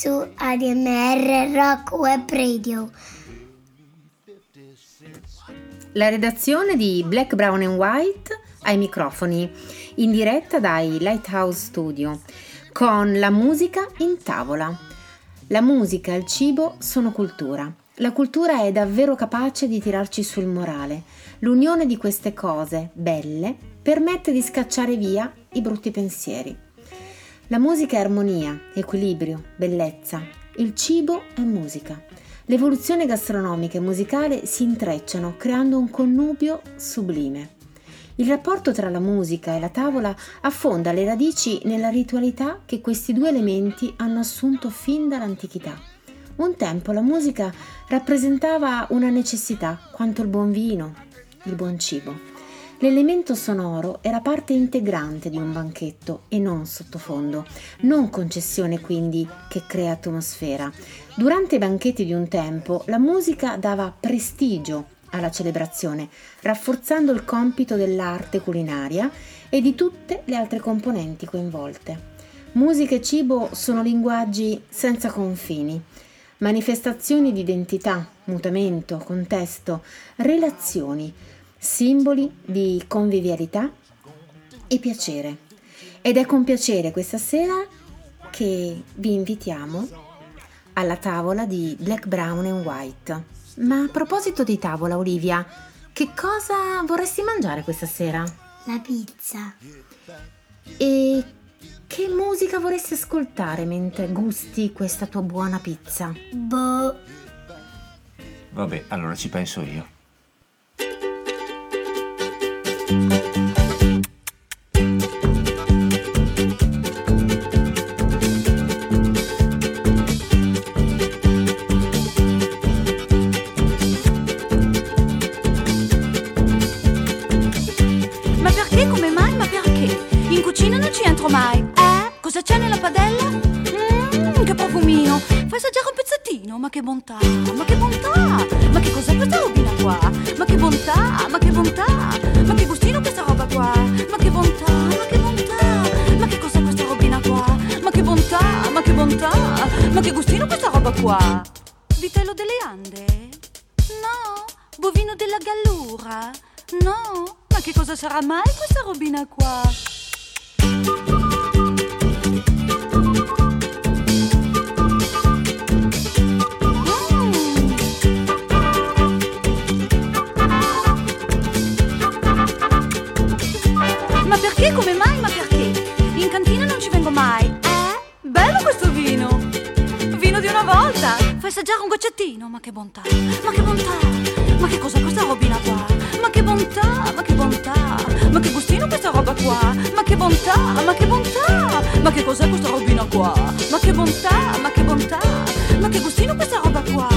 Su ADMR Rock Web Radio. La redazione di Black, Brown and White ai microfoni, in diretta dai Lighthouse Studio, con la musica in tavola. La musica e il cibo sono cultura. La cultura è davvero capace di tirarci sul morale. L'unione di queste cose belle permette di scacciare via i brutti pensieri. La musica è armonia, equilibrio, bellezza. Il cibo è musica. L'evoluzione gastronomica e musicale si intrecciano creando un connubio sublime. Il rapporto tra la musica e la tavola affonda le radici nella ritualità che questi due elementi hanno assunto fin dall'antichità. Un tempo la musica rappresentava una necessità quanto il buon vino, il buon cibo. L'elemento sonoro era parte integrante di un banchetto e non sottofondo, non concessione quindi che crea atmosfera. Durante i banchetti di un tempo la musica dava prestigio alla celebrazione, rafforzando il compito dell'arte culinaria e di tutte le altre componenti coinvolte. Musica e cibo sono linguaggi senza confini, manifestazioni di identità, mutamento, contesto, relazioni, simboli di convivialità e piacere. Ed è con piacere questa sera che vi invitiamo alla tavola di Black, Brown and White. Ma a proposito di tavola, Olivia, che cosa vorresti mangiare questa sera? La pizza. E che musica vorresti ascoltare mentre gusti questa tua buona pizza? Boh. Vabbè, allora ci penso io. Mai. Eh? Cosa c'è nella padella? Mmm, che profumino. Fai assaggiare pezzettino. Ma che bontà, ma che bontà. Ma che cos'è questa robina qua? Ma che bontà, ma che bontà. Ma che gustino questa roba qua? Ma che bontà, ma che bontà. Ma che cos'è questa robina qua? Ma che bontà, ma che bontà. Ma che gustino questa roba qua? Vitello delle Ande? No. Bovino della Gallura? No. Ma che cosa sarà mai questa robina qua? Perché? Come mai? Ma perché? In cantina non ci vengo mai. Eh? Bello questo vino! Vino di una volta! Fai assaggiare un goccettino, ma che bontà! Ma che bontà! Ma che cos'è questa robina qua? Ma che bontà! Ma che bontà! Ma che gustino questa roba qua? Ma che bontà! Ma che bontà! Ma che cos'è questa robina qua? Ma che bontà! Ma che bontà! Ma che gustino questa roba qua?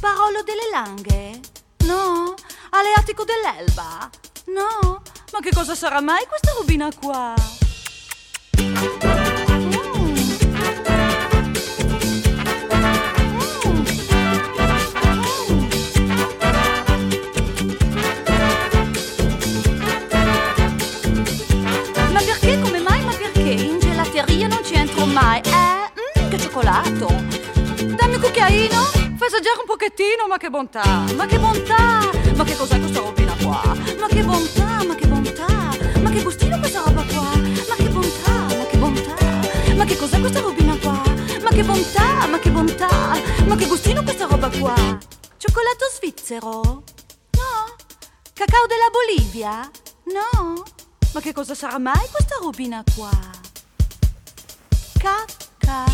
Parolo delle langhe? No? Aleatico dell'Elba? No? Ma che cosa sarà mai questa robina qua? Ma perché? Come mai? Ma perché? In gelateria non ci entro mai. Eh? Mm, che cioccolato! assaggiare un pochettino, ma che bontà, ma che bontà, ma che cos'è questa robina qua? Ma che bontà, ma che bontà, gustino questa roba qua? Ma che bontà, ma che bontà, ma che cos'è questa robina qua? Ma che bontà, ma che bontà, ma che gustino questa roba qua? Cioccolato svizzero? No? Cacao della Bolivia? No? Ma che cosa sarà mai questa robina qua? Cacca.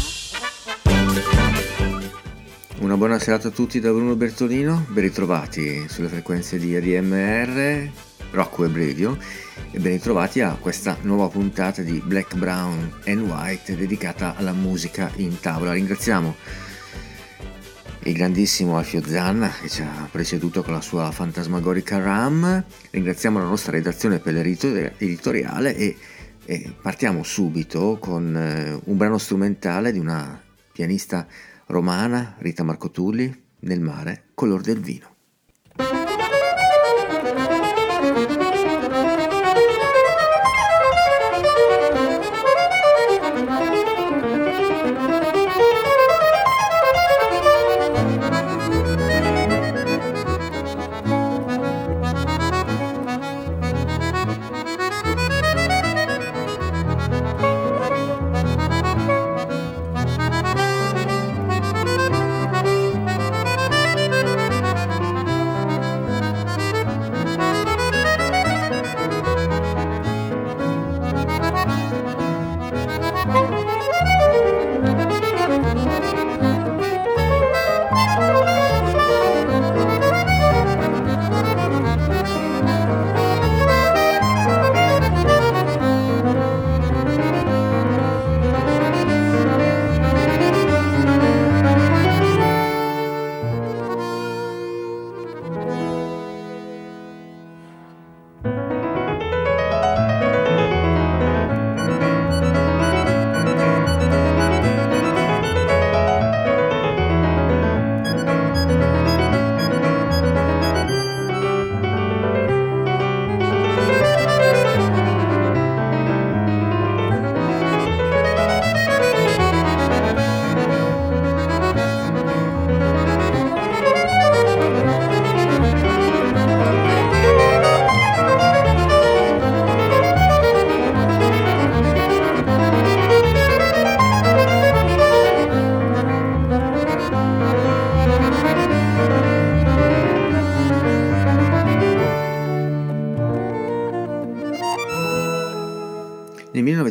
Una buona serata a tutti da Bruno Bertolino, ben ritrovati sulle frequenze di ADMR, Rock Web Radio e ben ritrovati a questa nuova puntata di Black, Brown and White dedicata alla musica in tavola. Ringraziamo il grandissimo Alfio Zanna che ci ha preceduto con la sua fantasmagorica RAM, ringraziamo la nostra redazione per l'editoriale e, e partiamo subito con eh, un brano strumentale di una pianista romana, Rita Marcotulli, Nel mare, color del vino.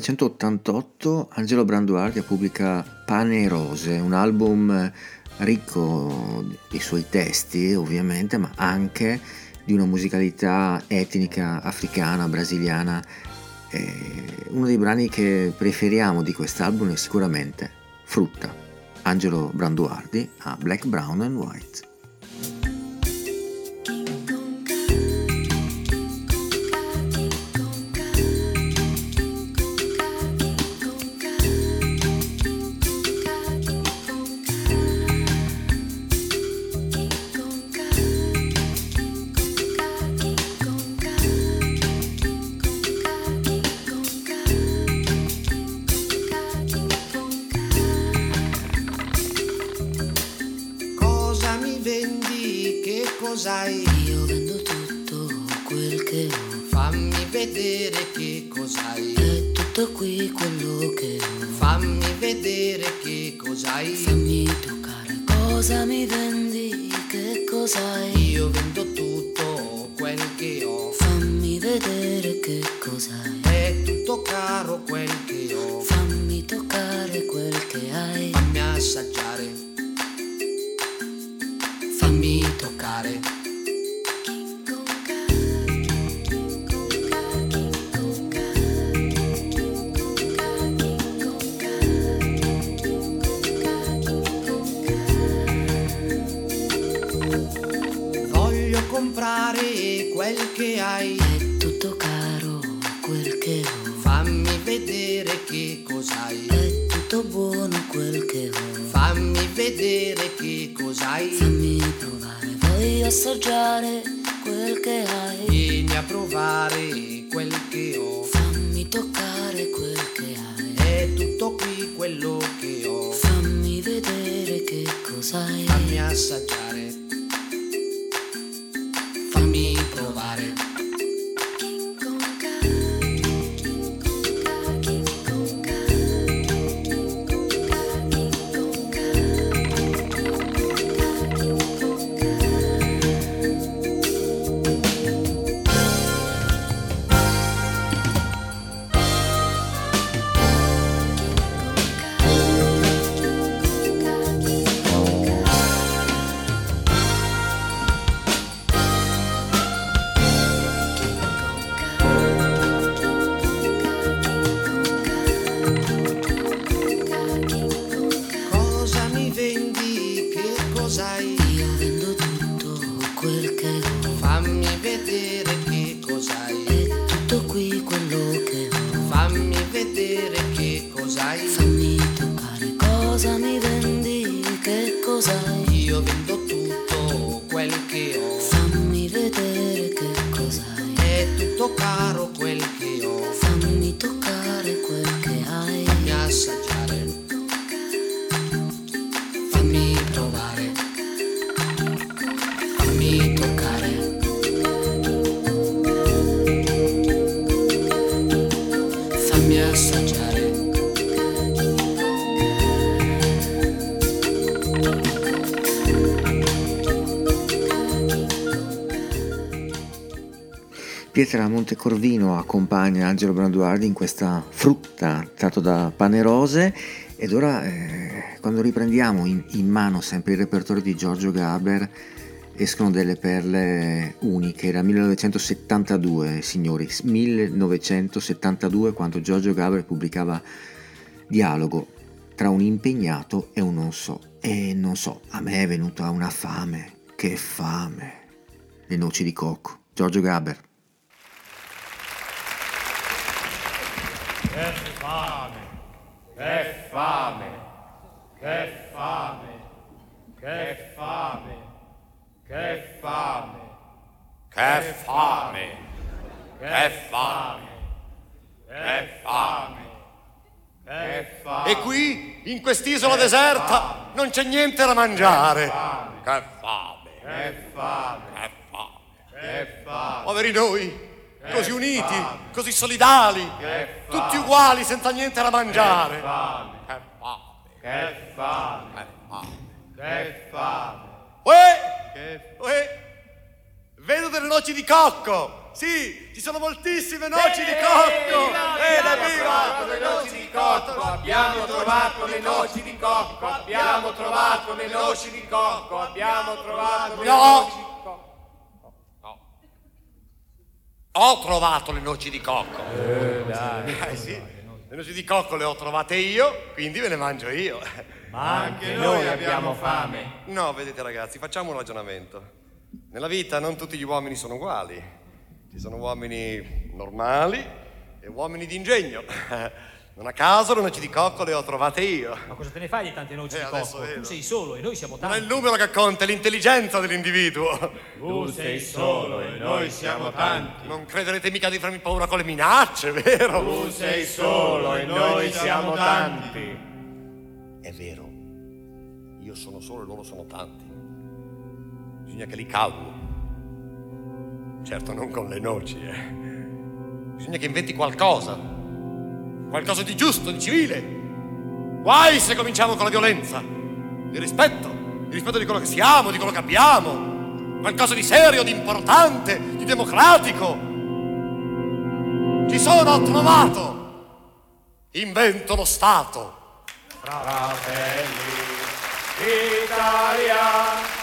1988 Angelo Branduardia pubblica Pane e Rose, un album ricco dei suoi testi ovviamente, ma anche di una musicalità etnica africana, brasiliana. Uno dei brani che preferiamo di quest'album è sicuramente Frutta, Angelo Branduardi a Black, Brown and White. Vedere che cos'hai. Fammi toccare cosa mi vendi, che cos'hai. Pietra Montecorvino accompagna Angelo Branduardi in questa frutta tratto da Pane Rose ed ora eh, quando riprendiamo in, in mano sempre il repertorio di Giorgio Gaber escono delle perle uniche, era 1972 signori, 1972 quando Giorgio Gaber pubblicava Dialogo tra un impegnato e un non so. E non so, a me è venuta una fame, che fame, le noci di cocco, Giorgio Gaber. Che fame, che fame, che fame, che fame, che fame, che fame, che fame, che fame, che fame. E qui, in quest'isola deserta, non c'è niente da mangiare. Che fame, Che fame, che fame. che fame, Poveri noi, così uniti, così solidali, tutti uguali, senza niente da mangiare. Che fame, che fame, che fame. che fame, Uè, che uè, vedo delle noci di cocco. Sì, ci sono moltissime noci di cocco. Bene, viva! le noci di cocco, abbiamo trovato le noci di cocco, abbiamo trovato le noci di cocco, abbiamo trovato le No. noci di cocco. Ho trovato le noci di cocco. Eh, sì, le noci di cocco le ho trovate io, quindi ve le mangio io. Ma anche noi abbiamo fame. No, vedete ragazzi, facciamo un ragionamento. Nella vita non tutti gli uomini sono uguali. Ci sono uomini normali e uomini di ingegno. Non a caso le noci di cocco le ho trovate io. Ma cosa te ne fai di tante noci Eh, di cocco? vedo. Tu sei solo e noi siamo Non è tanti. il numero che conta, è l'intelligenza dell'individuo. Tu sei solo e noi siamo tanti. Non crederete mica di farmi paura con le minacce, vero? Tu sei solo e noi siamo tanti. È vero, io sono solo e loro sono tanti. Bisogna che li calmo. Certo, non con le noci, eh. Bisogna che inventi qualcosa. Qualcosa di giusto, di civile. Guai se cominciamo con la violenza. Di rispetto. Di rispetto di quello che siamo, di quello che abbiamo. Qualcosa di serio, di importante, di democratico. Ci sono, trovato. Invento lo Stato. Fratelli Italia.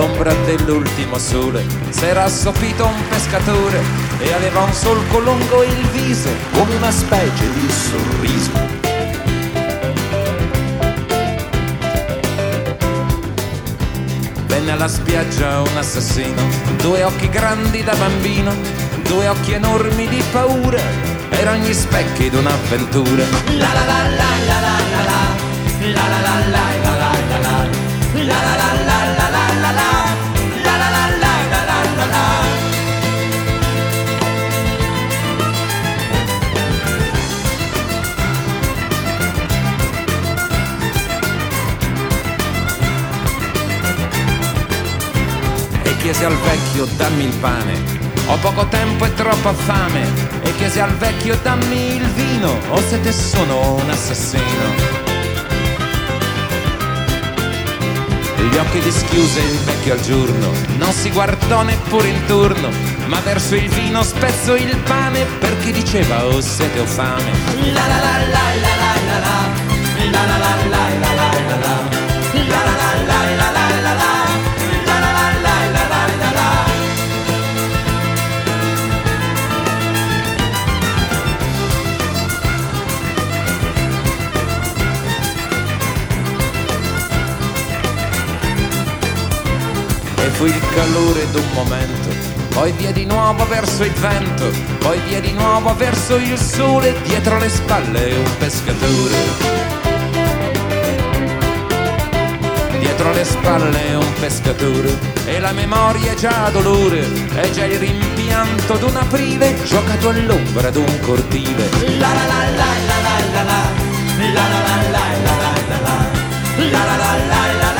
All'ombra dell'ultimo sole s'era assopito un pescatore e aveva un solco lungo il viso come una specie di sorriso. Venne alla spiaggia un assassino, due occhi grandi da bambino, due occhi enormi di paura, erano gli specchi d'un'avventura. La la la la la la la la, la la la la la la la la, la la chiese al vecchio dammi il pane. Ho poco tempo e troppa fame e chiese al vecchio dammi il vino o se te sono un assassino. Gli occhi dischiuse il vecchio al giorno, non si guardò neppure intorno, ma verso il vino spezzo il pane perché diceva o sete o fame. La la la la la, la la la la la la la fu il calore d'un momento, poi via di nuovo verso il vento, poi via di nuovo verso il sole, dietro le spalle un pescatore. Dietro le spalle un pescatore e la memoria è già dolore, è già il rimpianto d'un aprile giocato all'ombra d'un cortile. La la la la la la la la, la la la la la la la la, la la la la la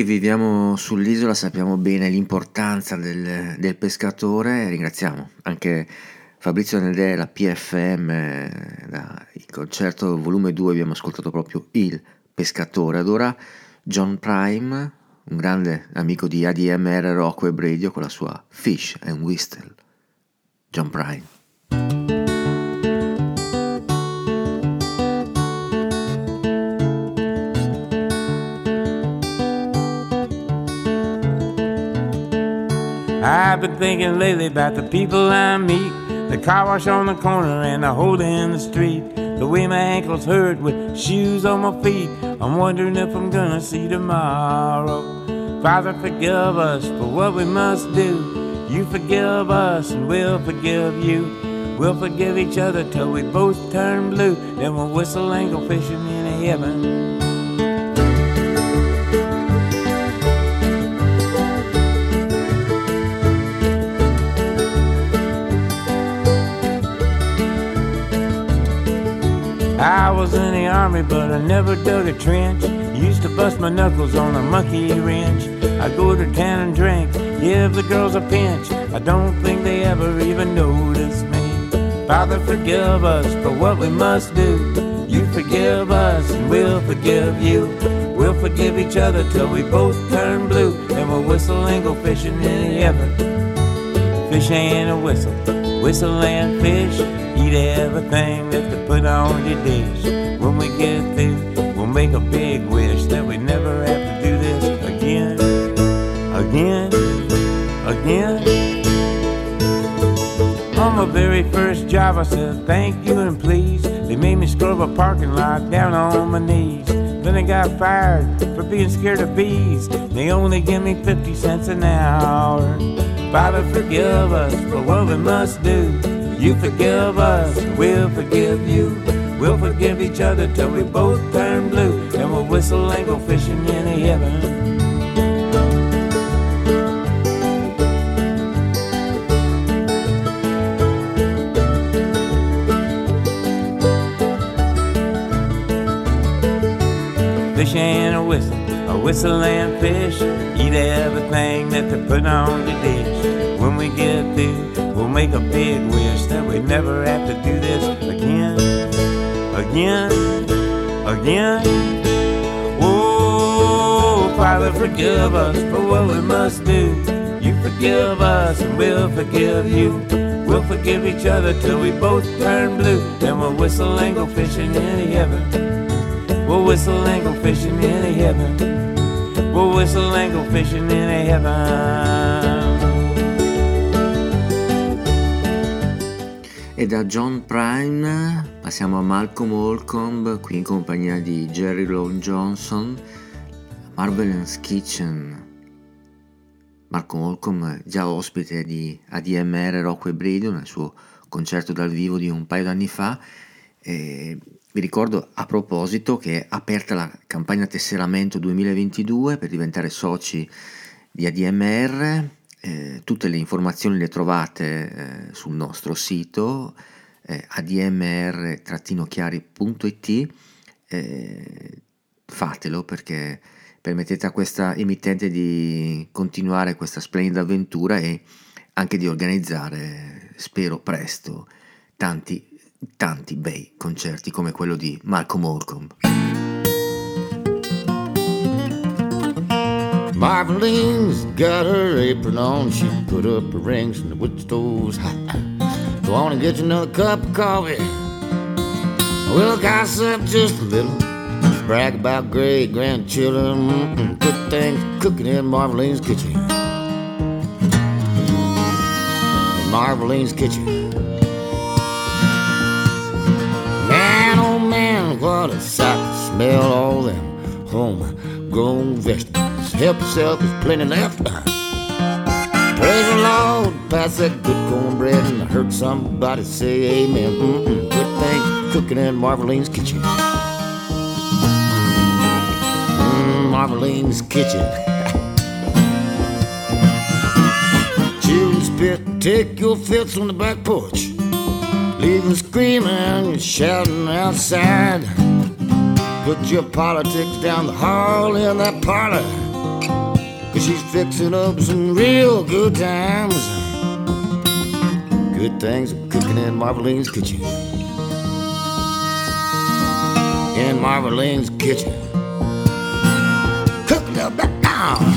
che viviamo sull'isola sappiamo bene l'importanza del, del pescatore, ringraziamo anche Fabrizio Nedè, la PFM, dal concerto volume 2 abbiamo ascoltato proprio Il Pescatore, ad ora John Prime, un grande amico di ADMR Rock Web Radio con la sua Fish and Whistle. John Prime. I've been thinking lately about the people I meet. The car wash on the corner and the hole in the street. The way my ankles hurt with shoes on my feet. I'm wondering if I'm gonna see tomorrow. Father, forgive us for what we must do. You forgive us and we'll forgive you. We'll forgive each other till we both turn blue. Then we'll whistle and go fishing in heaven. Was in the army, but I never dug a trench. Used to bust my knuckles on a monkey wrench. I go to town and drink, give the girls a pinch. I don't think they ever even notice me. Father, forgive us for what we must do. You forgive us, and we'll forgive you. We'll forgive each other till we both turn blue. And we'll whistle and go fishing in the heaven. Fish and a whistle, whistle and fish. Eat everything with all the days. When we get there, we'll make a big wish that we never have to do this again, again, again. On my very first job, I said thank you and please. They made me scrub a parking lot down on my knees. Then I got fired for being scared of bees. They only give me 50 cents an hour. Father, forgive us for what we must do. You forgive us, we'll forgive you. We'll forgive each other till we both turn blue. And we'll whistle and go fishing in the heaven. Fish and a whistle, a whistle and fish. Eat everything that they put on the dish. When we get through, make a big wish that we never have to do this again, again, again. Oh, Father, forgive us for what we must do. You forgive us and we'll forgive you. We'll forgive each other till we both turn blue. Then we'll whistle and go fishing in heaven. We'll whistle and go fishing in heaven. We'll whistle and go fishing in heaven. E da John Prime passiamo a Malcolm Holcomb, qui in compagnia di Jerry Long Johnson, Marvelous Kitchen. Malcolm Holcomb, già ospite di ADMR Rocco e Bredio nel suo concerto dal vivo di un paio d'anni fa. E vi ricordo a proposito che è aperta la campagna tesseramento 2022 per diventare soci di ADMR. Eh, tutte le informazioni le trovate eh, sul nostro sito eh, admr-chiari.it. Eh, fatelo perché permettete a questa emittente di continuare questa splendida avventura e anche di organizzare, spero presto, tanti tanti bei concerti come quello di Malcolm Holcomb. Marveline's got her apron on. She put up her rings and the wood stove's hot. Go on and get you another cup of coffee. We'll gossip just a little. Brag about great grandchildren. Good things cooking in Marveline's kitchen. In Marveline's kitchen. Man, oh man, what a sight to smell all them homegrown vegetables. Help yourself, there's plenty left. Praise the Lord, pass that good cornbread, and I heard somebody say amen. Mm-mm, good things cooking in Marveline's kitchen. Mm, Marveline's kitchen. Children spit, take your fits on the back porch. Leaving screaming and shouting outside. Put your politics down the hall in that parlor. She's fixing up some real good times. Good things are cooking in Marveline's kitchen. In Marveline's kitchen. Cooked up that down.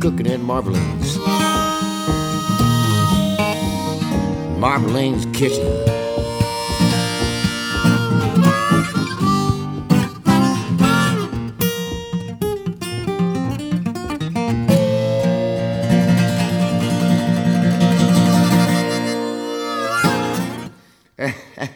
cooking at Marbling's. Marveline's Kitchen.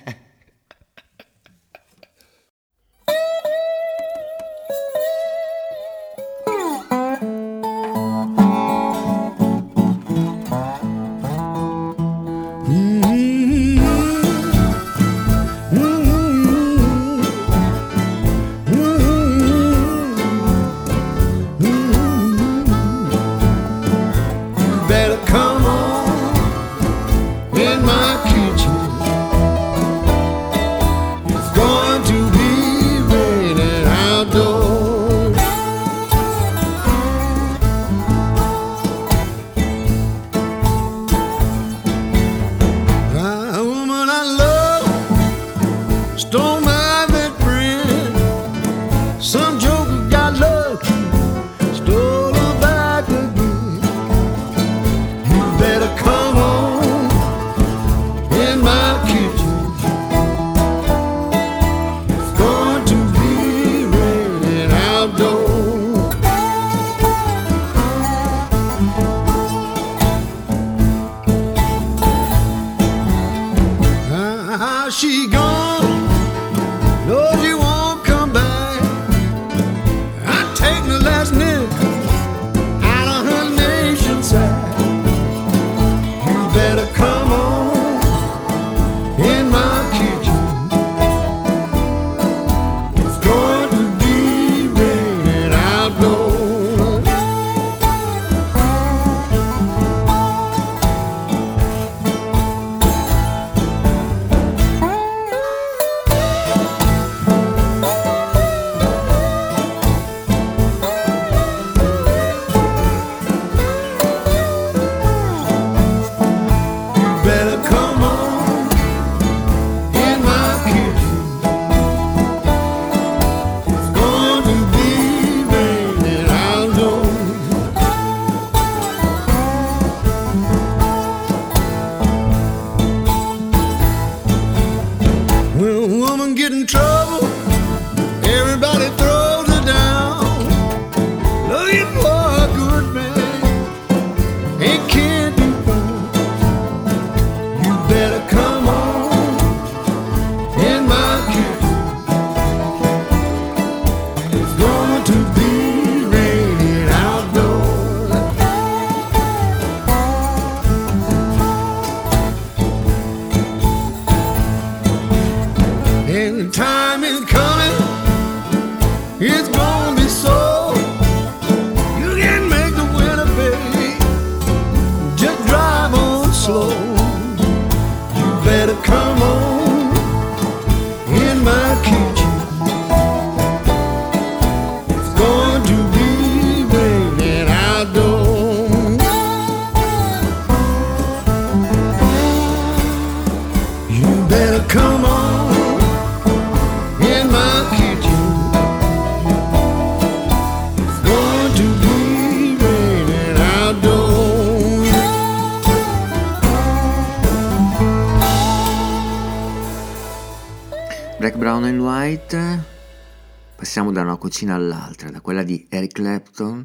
vicina all'altra, da quella di Eric Clapton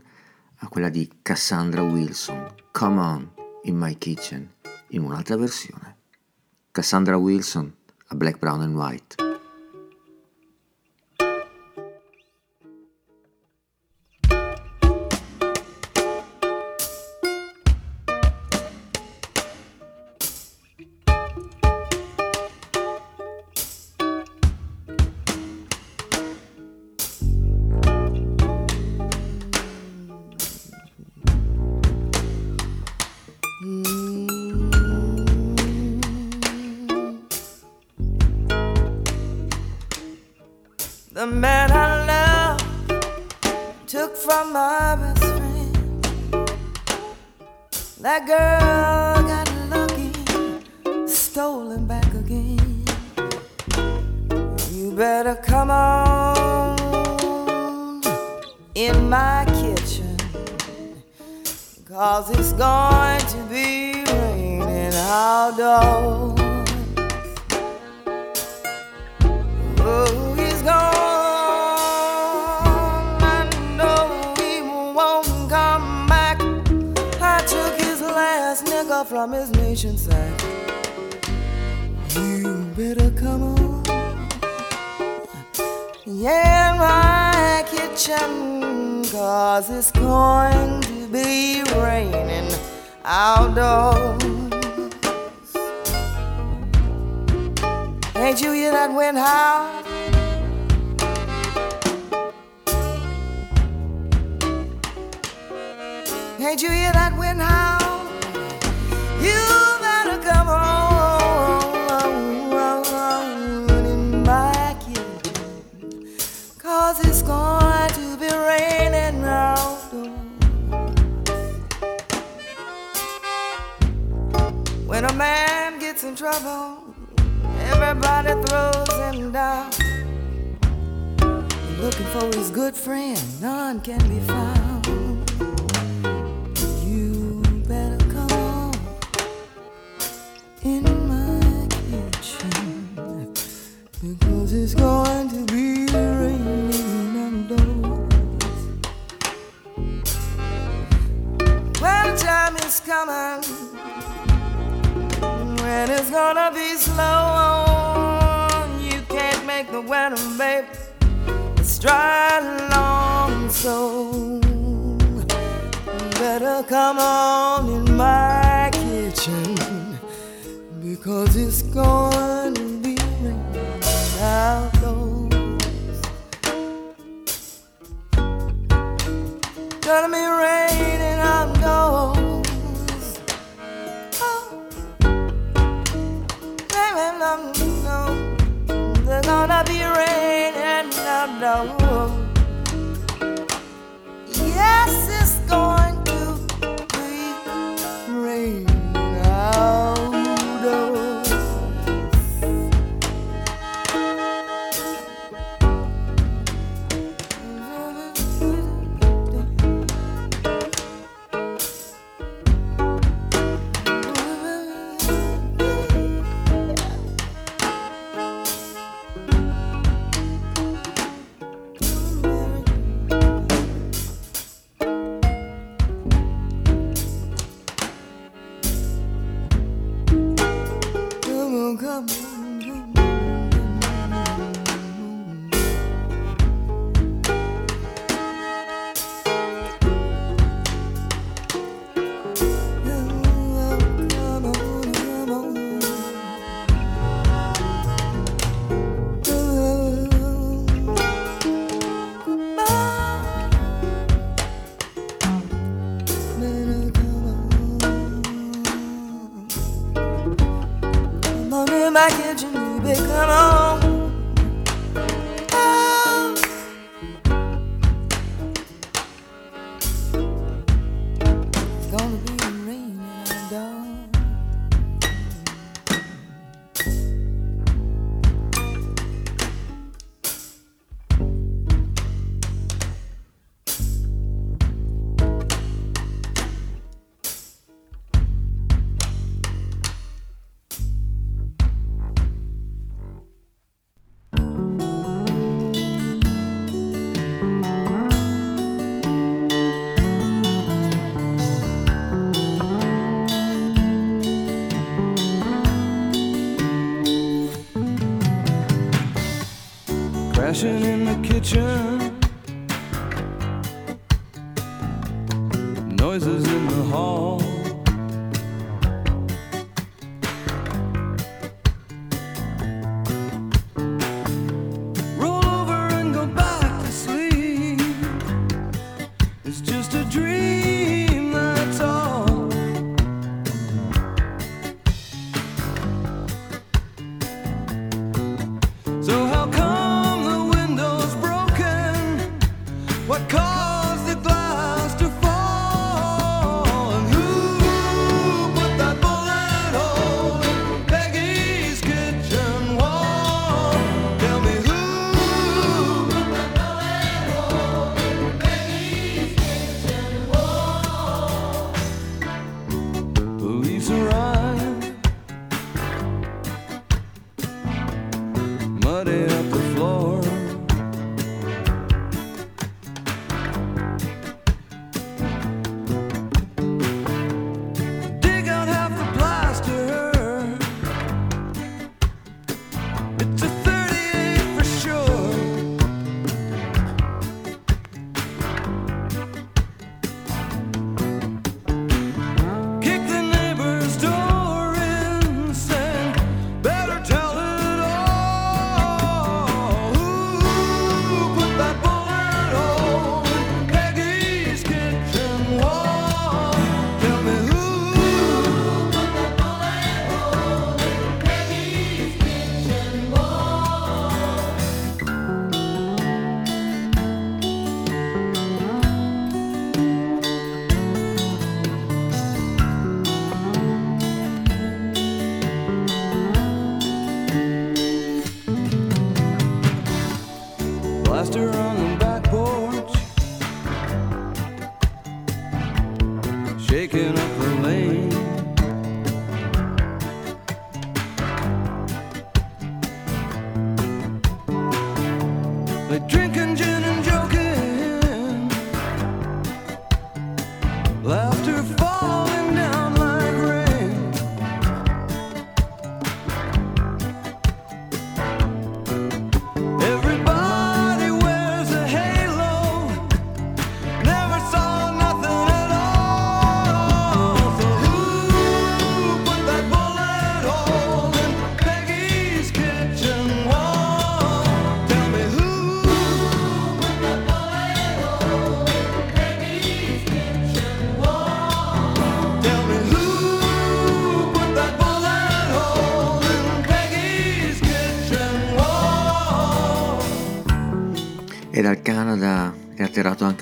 a quella di Cassandra Wilson. Come on, in my kitchen, in un'altra versione. Cassandra Wilson a Black, Brown and White. kitchen in the kitchen. drinker.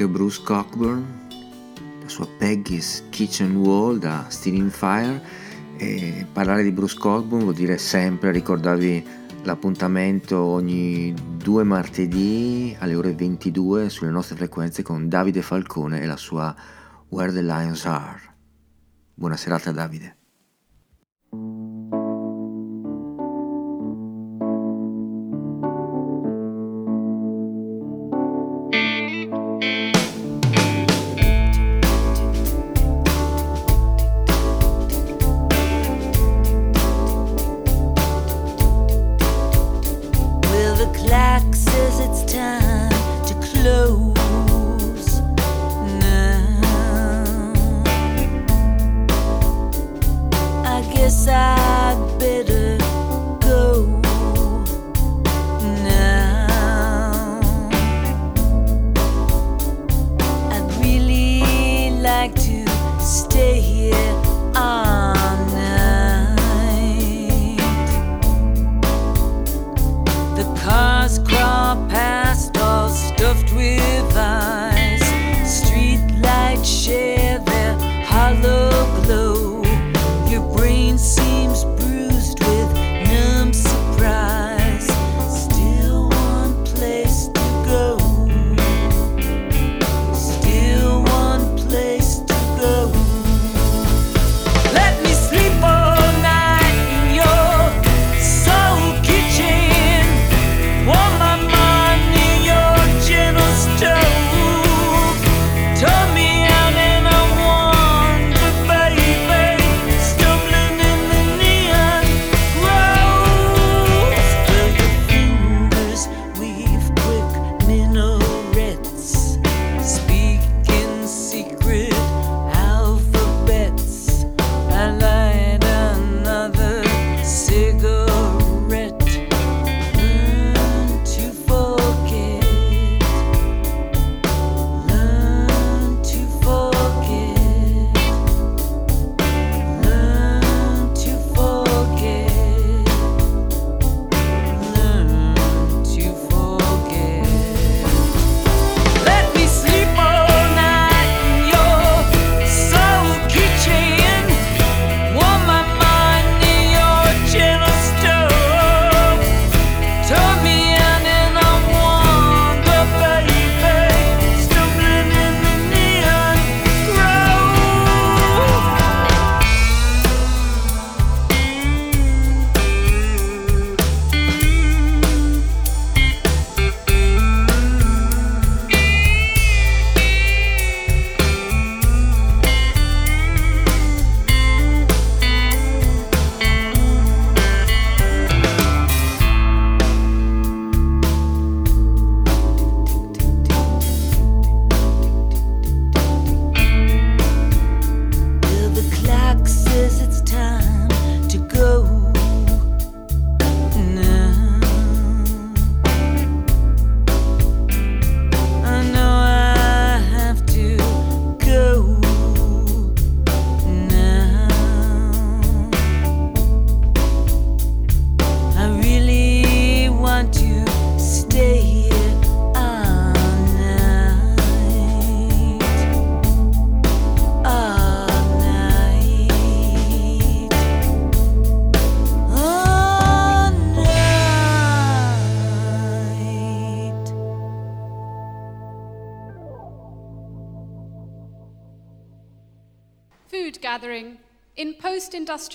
anche Bruce Cockburn, la sua Peggy's Kitchen Wall da Stealing Fire. E parlare di Bruce Cockburn vuol dire sempre ricordarvi l'appuntamento ogni due martedì alle ore 22 sulle nostre frequenze con Davide Falcone e la sua Where the Lions Are. Buona serata Davide.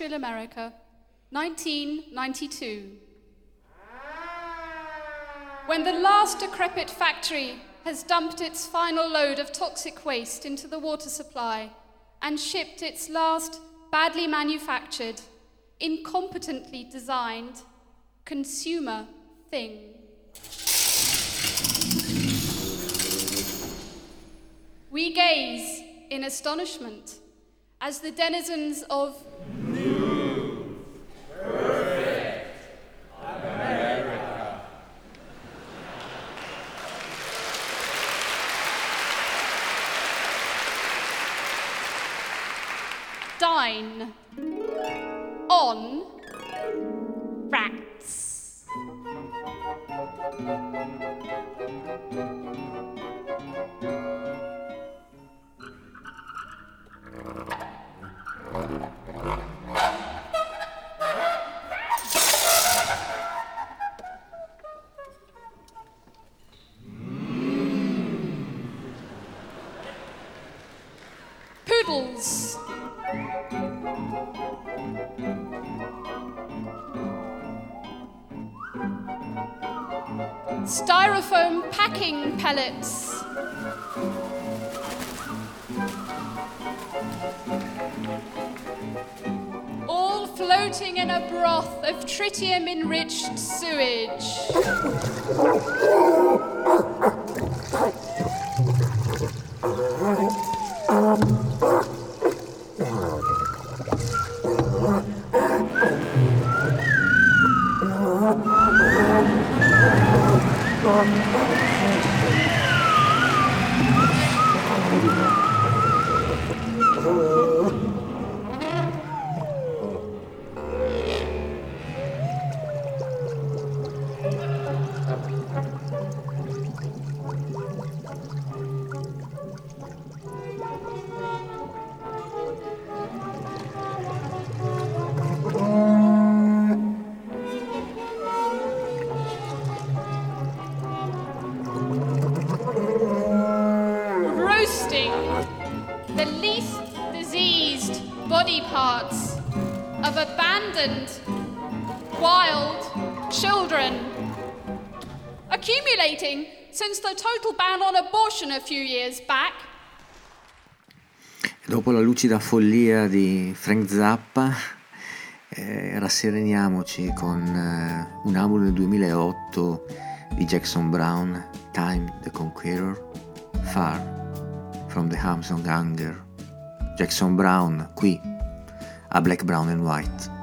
Industrial America, 1992. When the last decrepit factory has dumped its final load of toxic waste into the water supply and shipped its last badly manufactured, incompetently designed consumer thing. We gaze in astonishment as the denizens of dine on All floating in a broth of tritium enriched sewage. A few years back. Dopo la lucida follia di Frank Zappa, eh, rassereniamoci con eh, un album del 2008 di Jackson Brown, Time the Conqueror, Far from the Arms of Hunger. Jackson Brown qui a Black, Brown and White.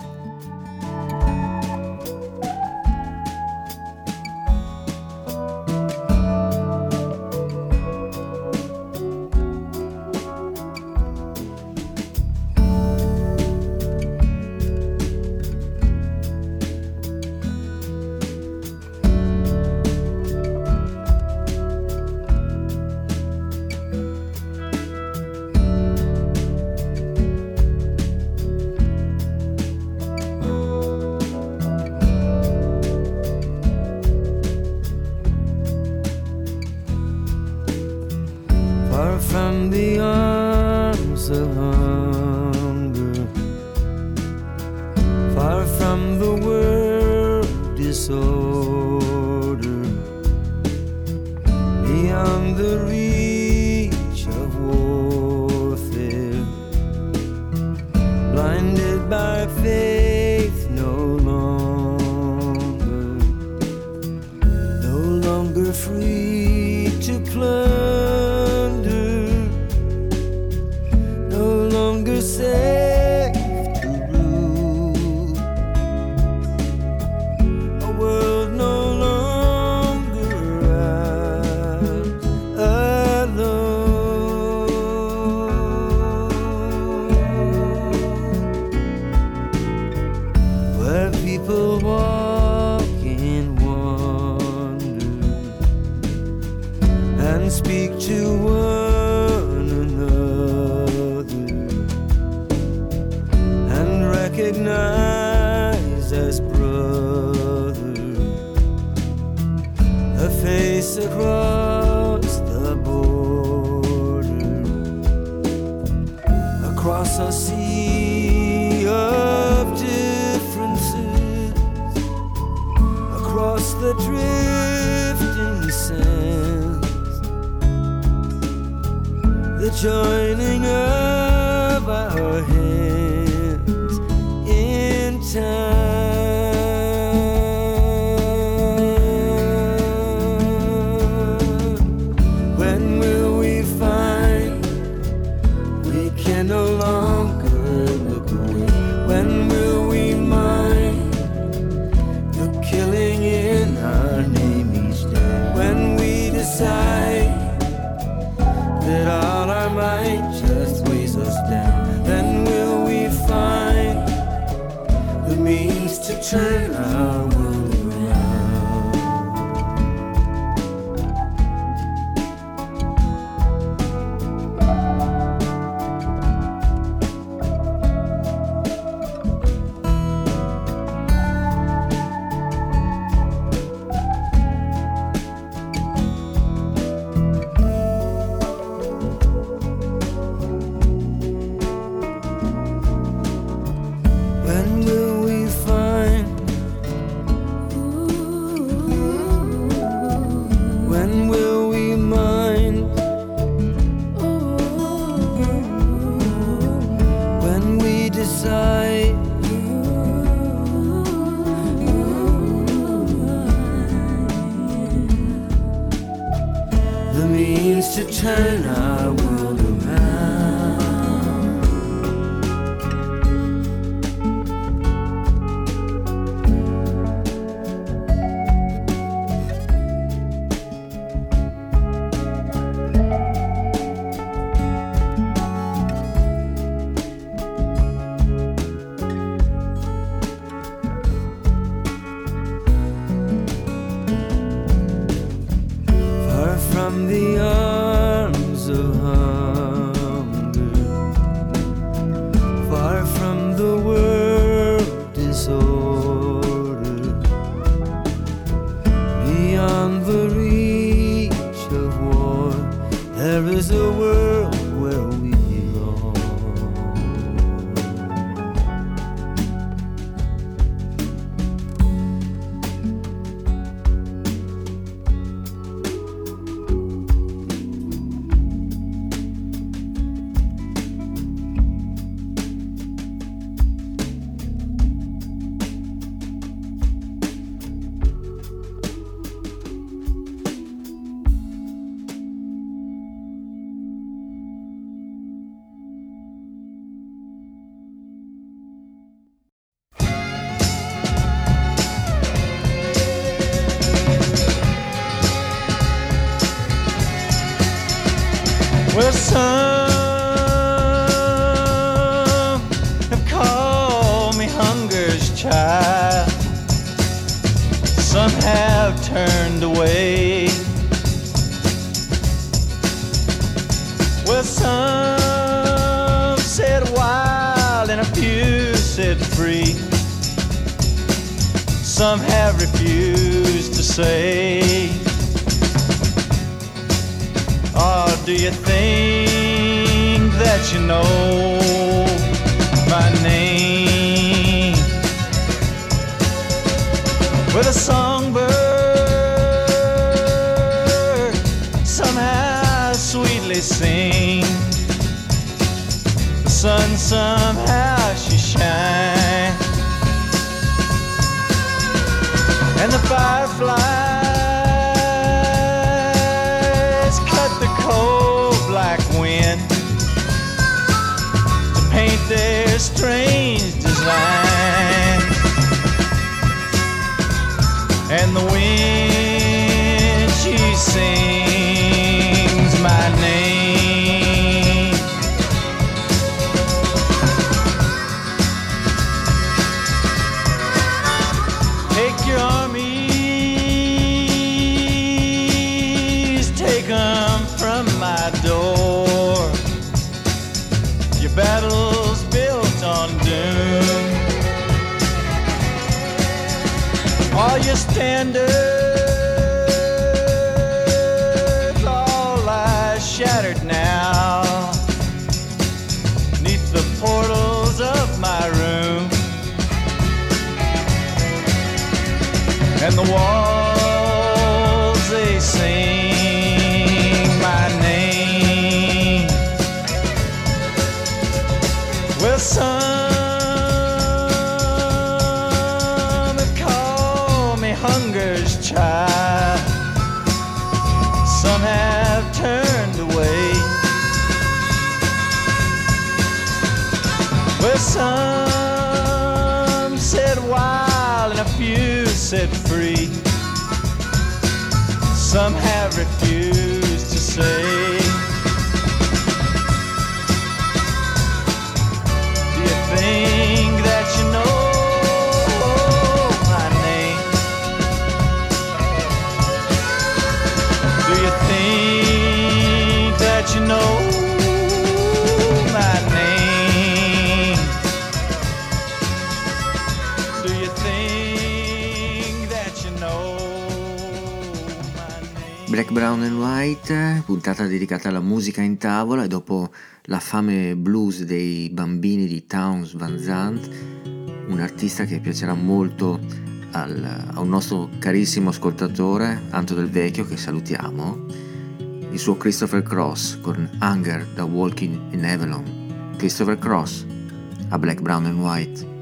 Sing. The sun somehow she shines. White, puntata dedicata alla musica in tavola e dopo la fame blues dei bambini di Towns Van Zandt, un artista che piacerà molto al- a un nostro carissimo ascoltatore, Anto Del Vecchio, che salutiamo, il suo Christopher Cross con Hunger da Walking in Avalon. Christopher Cross a Black, Brown and White.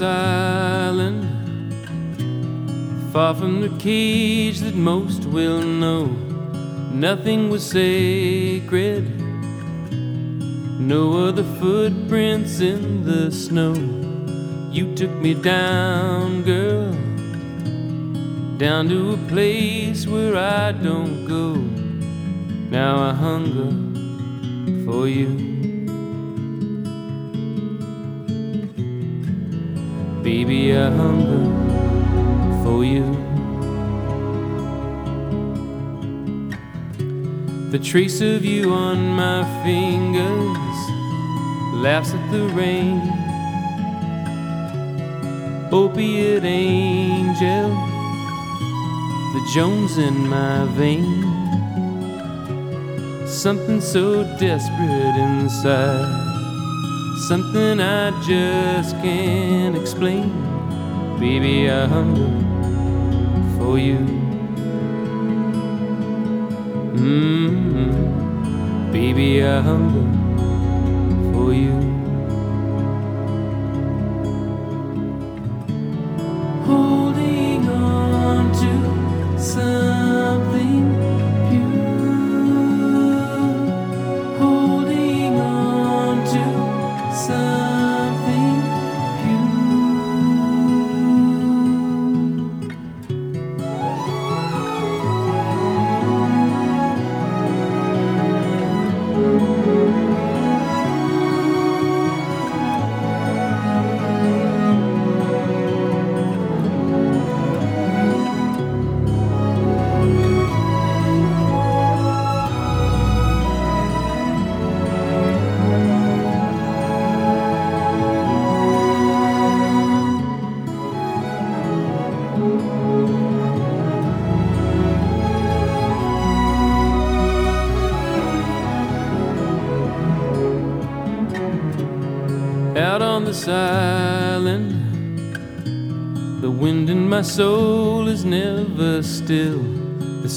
This island, far from the cage that most will know. Nothing was sacred, no other footprints in the snow. You took me down, girl, down to a place where I don't go. Now I hunger for you. Baby, I hunger for you. The trace of you on my fingers laughs at the rain. Opiate angel, the Jones in my vein. Something so desperate inside. Something I just can't explain. Baby, I hunger for you. mm Baby, I hunger for you.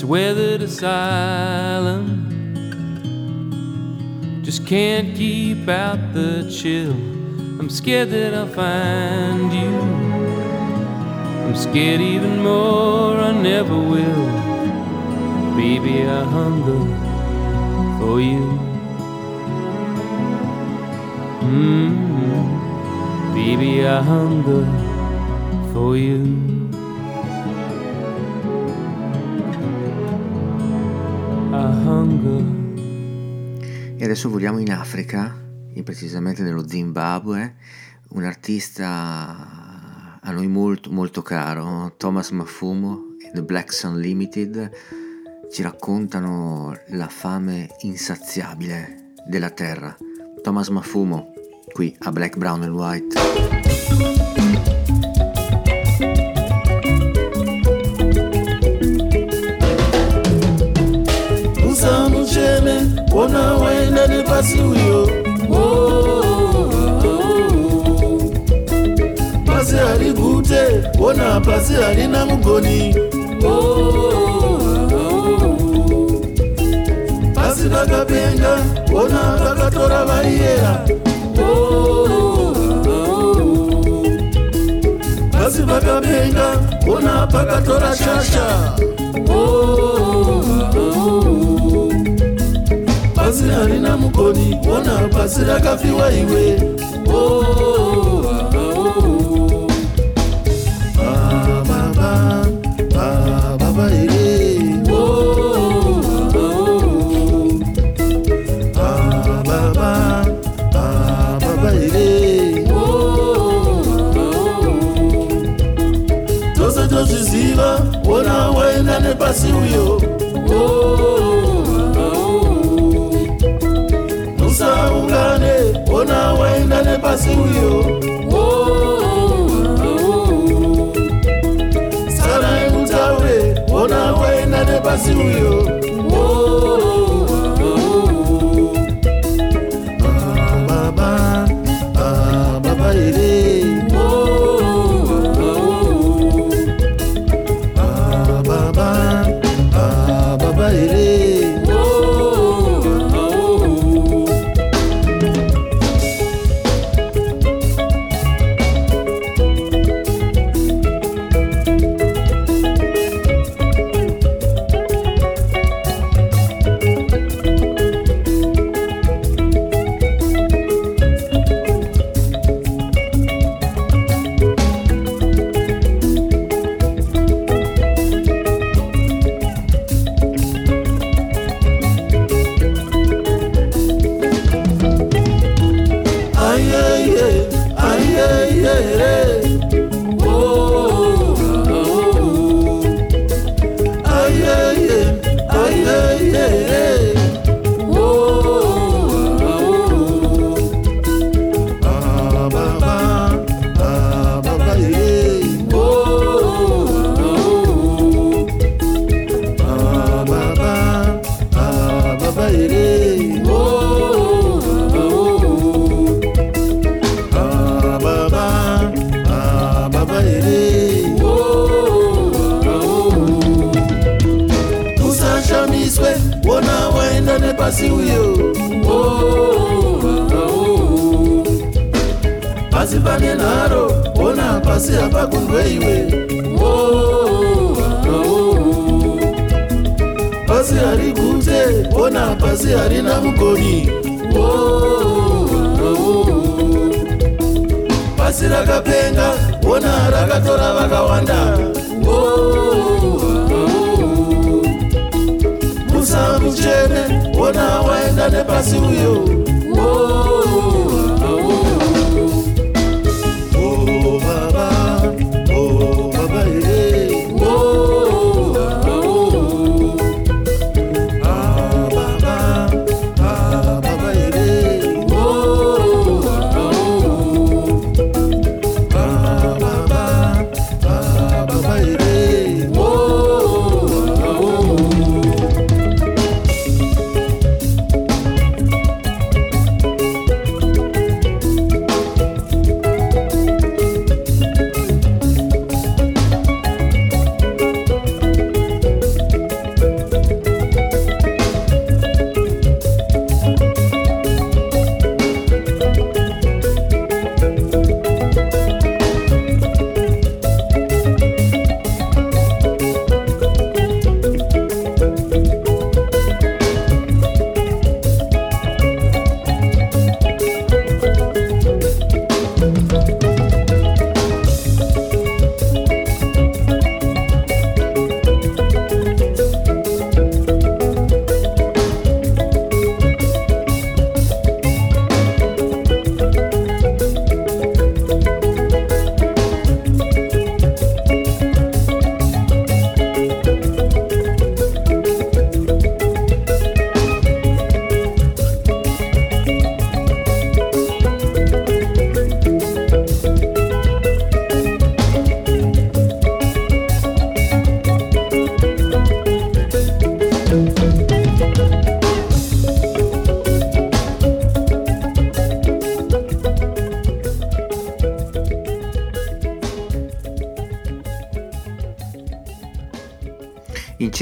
Weathered asylum just can't keep out the chill. I'm scared that I'll find you. I'm scared even more, I never will. Baby, I hunger for you. mm Baby, I hunger for you. E adesso voliamo in Africa, in- precisamente nello Zimbabwe, un artista a noi molto molto caro, Thomas Mafumo e The Blacks Unlimited, ci raccontano la fame insaziabile della terra. Thomas Mafumo, qui a Black, Brown and White. ona wenda nipasi uyo? Pasi hali bute ona pasi halina mugoni pasi kakapenga ona kakatora bariyera? Pasi pakapenga ona pakatora shasha? oh. pasi harina mukoni wona pasi rakafiwa iwe. Oh, oh, oh, bababa bababa ere bababa bababa ere tose tozviziva wona waenda nepasi uyo. Oh. oh, oh. vasikuyo sarai mutawe ona waina nepasiuyo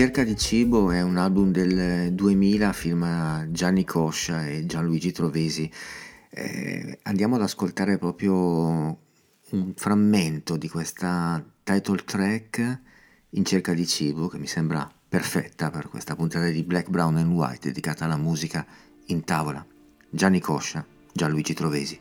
In cerca di cibo è un album del 2000, firma Gianni Coscia e Gianluigi Trovesi. Eh, andiamo ad ascoltare proprio un frammento di questa title track In cerca di cibo che mi sembra perfetta per questa puntata di Black, Brown and White dedicata alla musica in tavola. Gianni Coscia, Gianluigi Trovesi.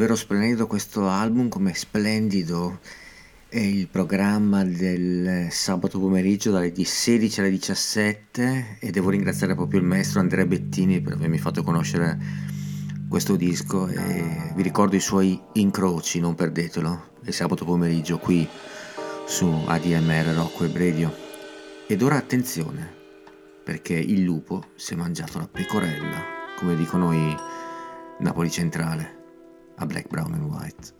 Davvero splendido questo album, come splendido è il programma del sabato pomeriggio dalle 16 alle 17 e devo ringraziare proprio il maestro Andrea Bettini per avermi fatto conoscere questo disco e vi ricordo i suoi incroci, non perdetelo, il sabato pomeriggio qui su ADMR Rocco e Radio. Ed ora attenzione, perché il lupo si è mangiato la pecorella, come dicono i Napoli Centrale a Black, Brown and White.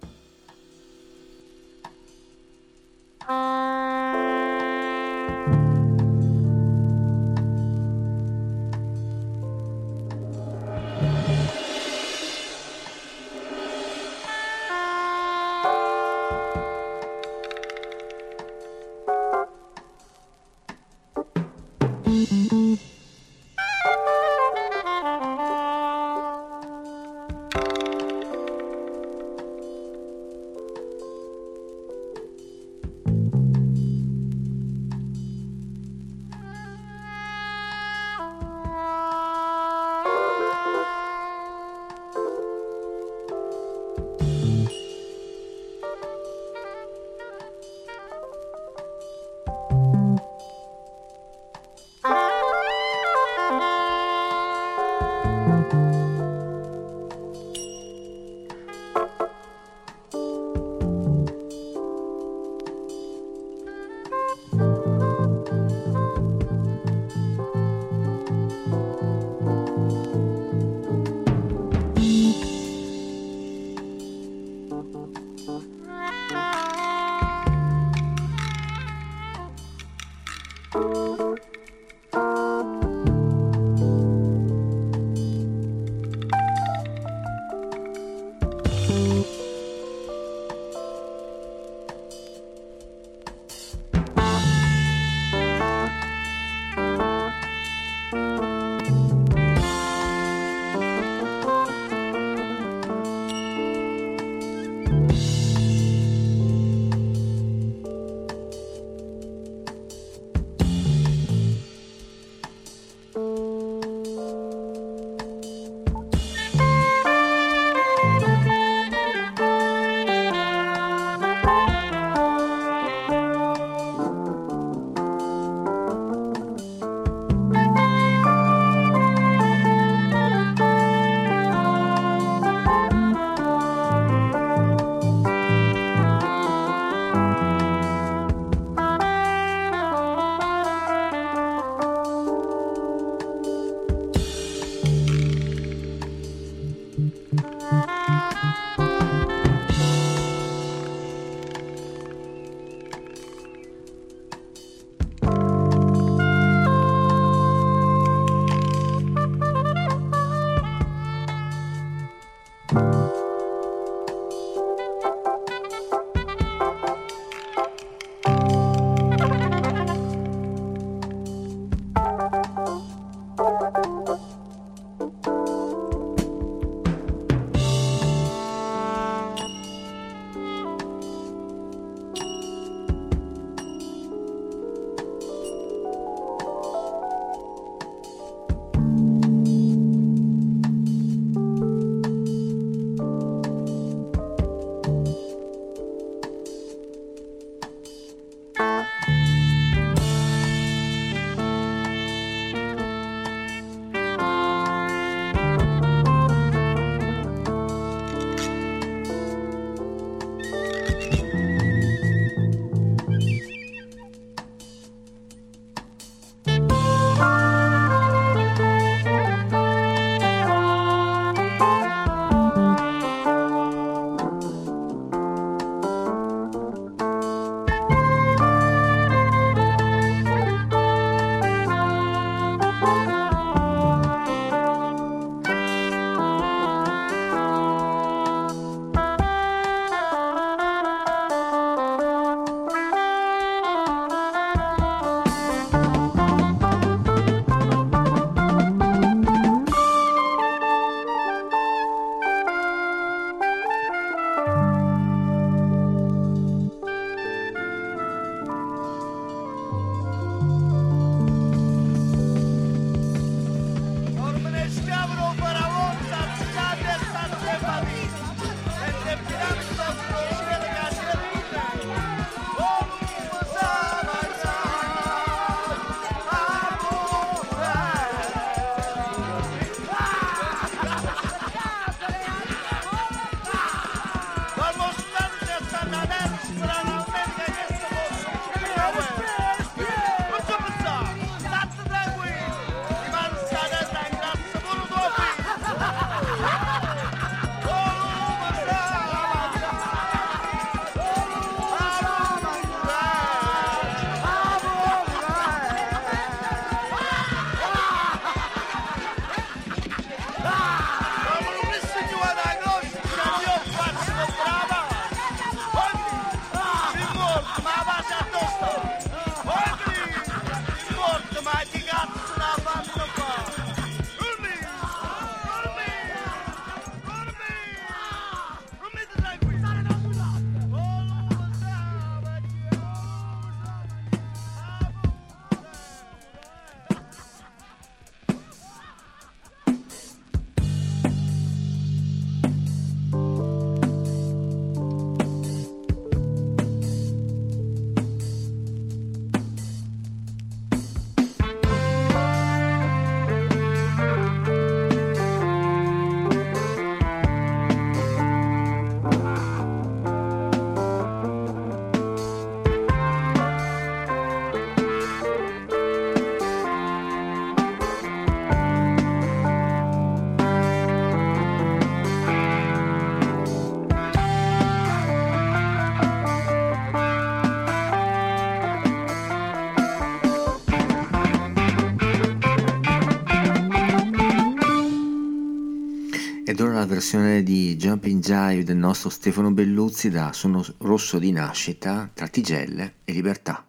Versione di Jumping Jive del nostro Stefano Belluzzi da Sono rosso di nascita tra tigelle e libertà.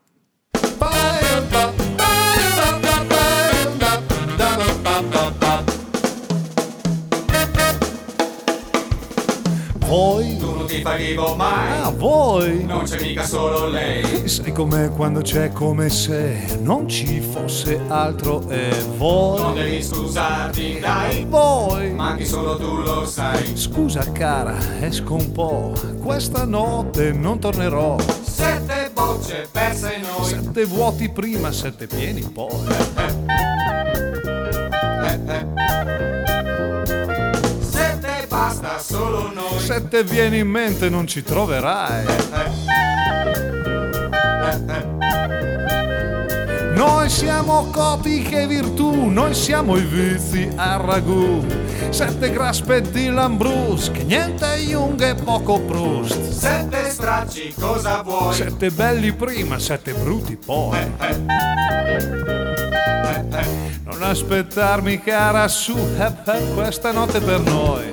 Voi? Ti fai vivo mai. Ah, voi? Non c'è mica solo lei. Sai com'è quando c'è come se non ci fosse altro e voi? Non devi scusarti, dai. Voi? Ma anche solo tu lo sai. Scusa cara, esco un po', questa notte non tornerò. Sette bocce perse noi. Sette vuoti prima, sette pieni poi. Sette basta solo noi. Se te viene in mente non ci troverai. Noi siamo coti che virtù, noi siamo i vizi a ragù. Sette graspe di Lambrus, che niente Jung e poco Proust. Sette stracci, cosa vuoi? Sette belli prima, sette brutti poi. Non aspettarmi cara su, eh, eh, questa notte per. Noi,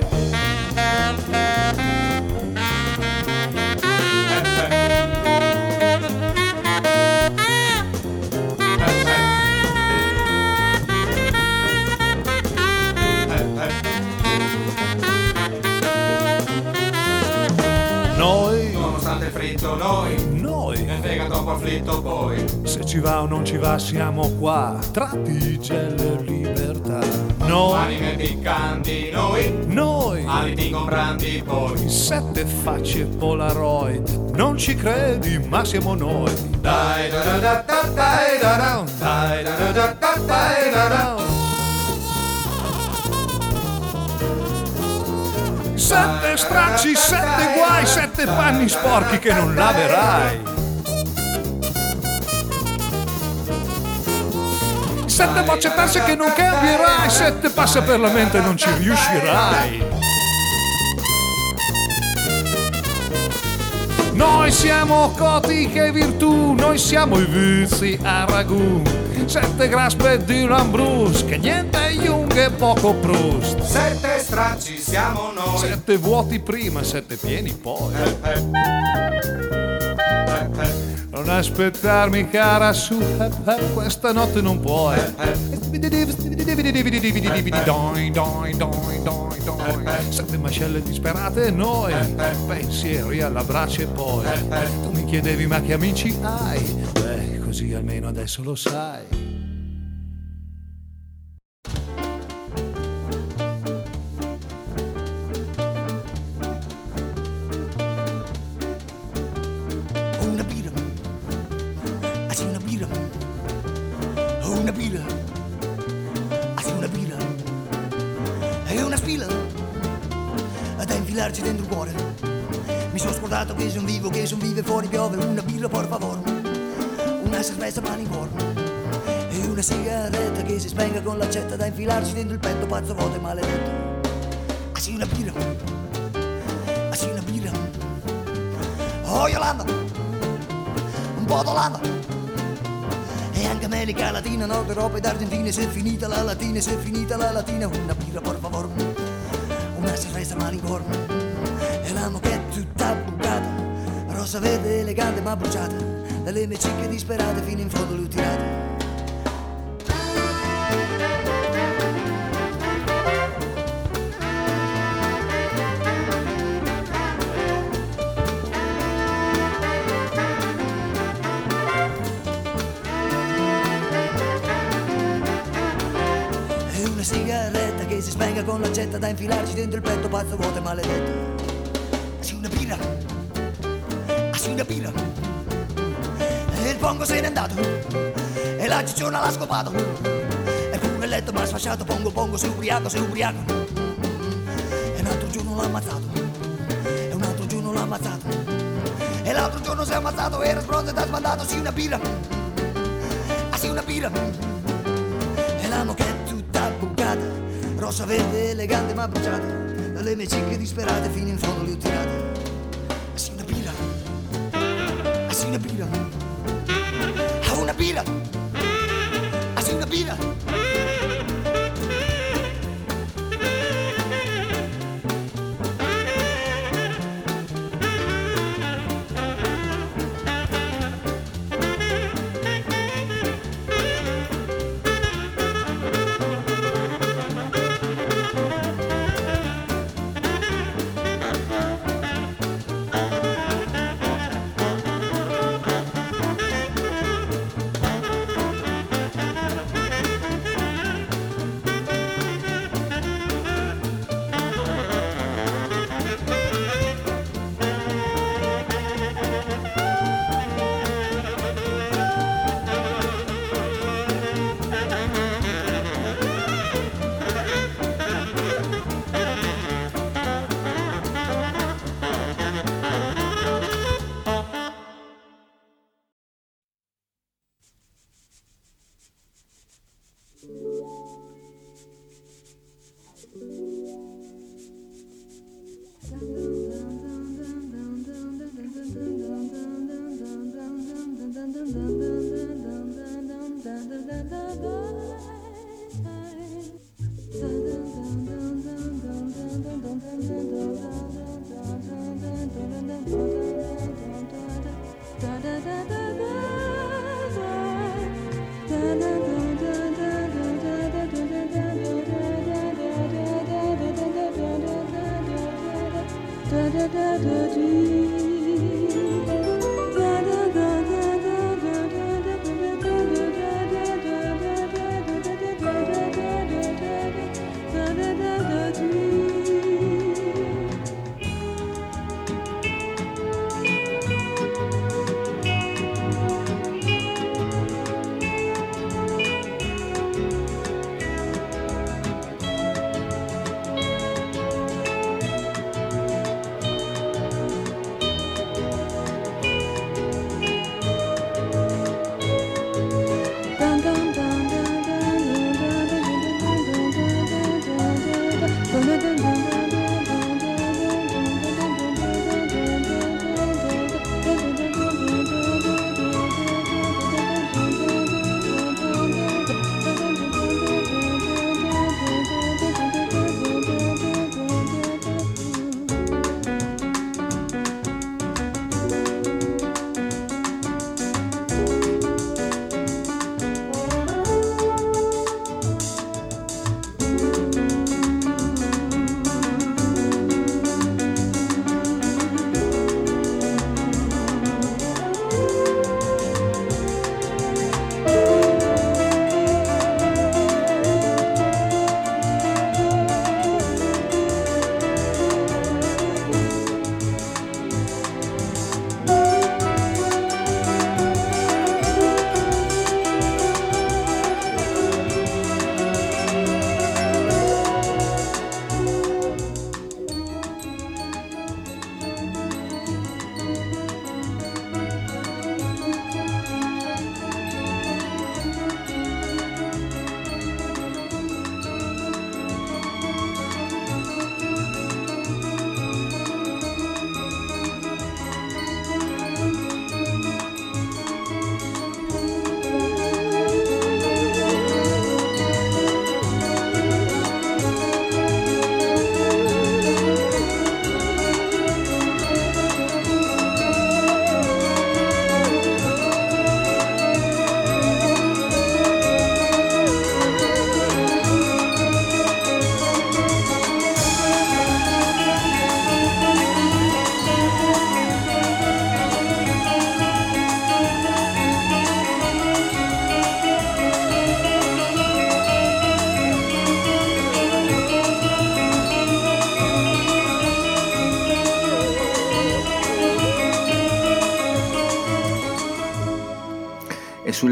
Afflitto poi. se ci va o non ci va siamo qua, tra tigelle e libertà. Noi, Anime piccanti noi. noi, Aliti ingombranti poi. sette facce Polaroid, non ci credi ma siamo noi. Dai da da da da dai da da. Dai da da da da dai da da. Sette stracci, sette guai, sette panni sporchi che non laverai. Sette perse che non cambierai, sette passa per la mente e non ci riuscirai. Noi siamo coti che virtù, noi siamo i vizi a ragù. Sette graspe di Lambrus, che niente Jung e poco Proust. Sette stracci siamo noi. Sette vuoti prima, sette pieni poi. Non aspettarmi cara su, eh, questa notte non puoi. Doin, doin, doin, doin, doin. Sette mascelle disperate e noi, pensieri alla brace e poi. Tu mi chiedevi ma che amici hai? Beh, così almeno adesso lo sai. In e una sigaretta che si spenga con l'accetta da infilarci dentro il petto, pazzo vuoto e maledetto. Así una birra, así una birra. Oh Yolanda, un po' d'Olanda. E anche America Latina, Nord Europa ed Argentina Se è finita la latina, se è finita la latina. Una birra por favor. Una cerveza malincorno E la moquette tutta bucata. Rosa verde elegante ma bruciata Dalle mie cicche disperate fino in fondo le ho tirate sigaretta che si spenga con l'accetta da infilarci dentro il petto pazzo vuoto e maledetto. Sì, una birra. Sì, una birra. Il pongo se n'è andato. E la cicciona l'ha scopato. E pure nel letto m'ha sfasciato. Pongo, pongo, sei ubriaco, sei ubriaco. E un altro giorno l'ha ammazzato. E un altro giorno l'ha ammazzato. E l'altro giorno si è ammazzato. Era spronto e t'ha sbandato. Sì, una birra. Ah, sì, una birra. E la moquette tutta bucata Rossa verde elegante ma bruciata Dalle mie cicche disperate fino in fondo le ho tirate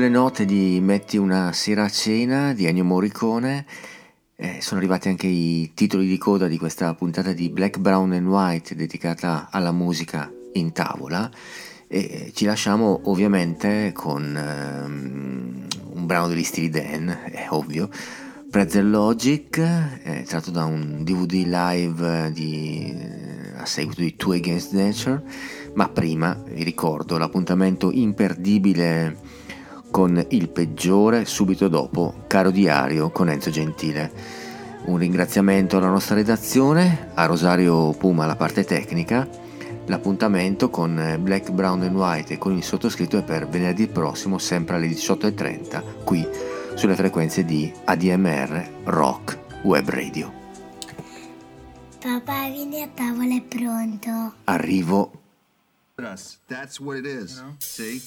E sulle note di Metti una sera a cena di Ennio Morricone eh, sono arrivati anche i titoli di coda di questa puntata di Black, Brown and White dedicata alla musica in tavola. E ci lasciamo ovviamente con ehm, un brano degli stili Dan, è ovvio, Pretzel Logic, eh, tratto da un DVD live di, a seguito di Two Against Nature, ma prima vi ricordo l'appuntamento imperdibile con il peggiore subito dopo Caro Diario con Enzo Gentile. Un ringraziamento alla nostra redazione, a Rosario Puma la parte tecnica. L'appuntamento con Black, Brown and White e con il sottoscritto è per venerdì prossimo, sempre alle 18.30, qui sulle frequenze di ADMR Rock Web Radio. Papà, vieni a tavola, è pronto. Arrivo. That's what it is. See?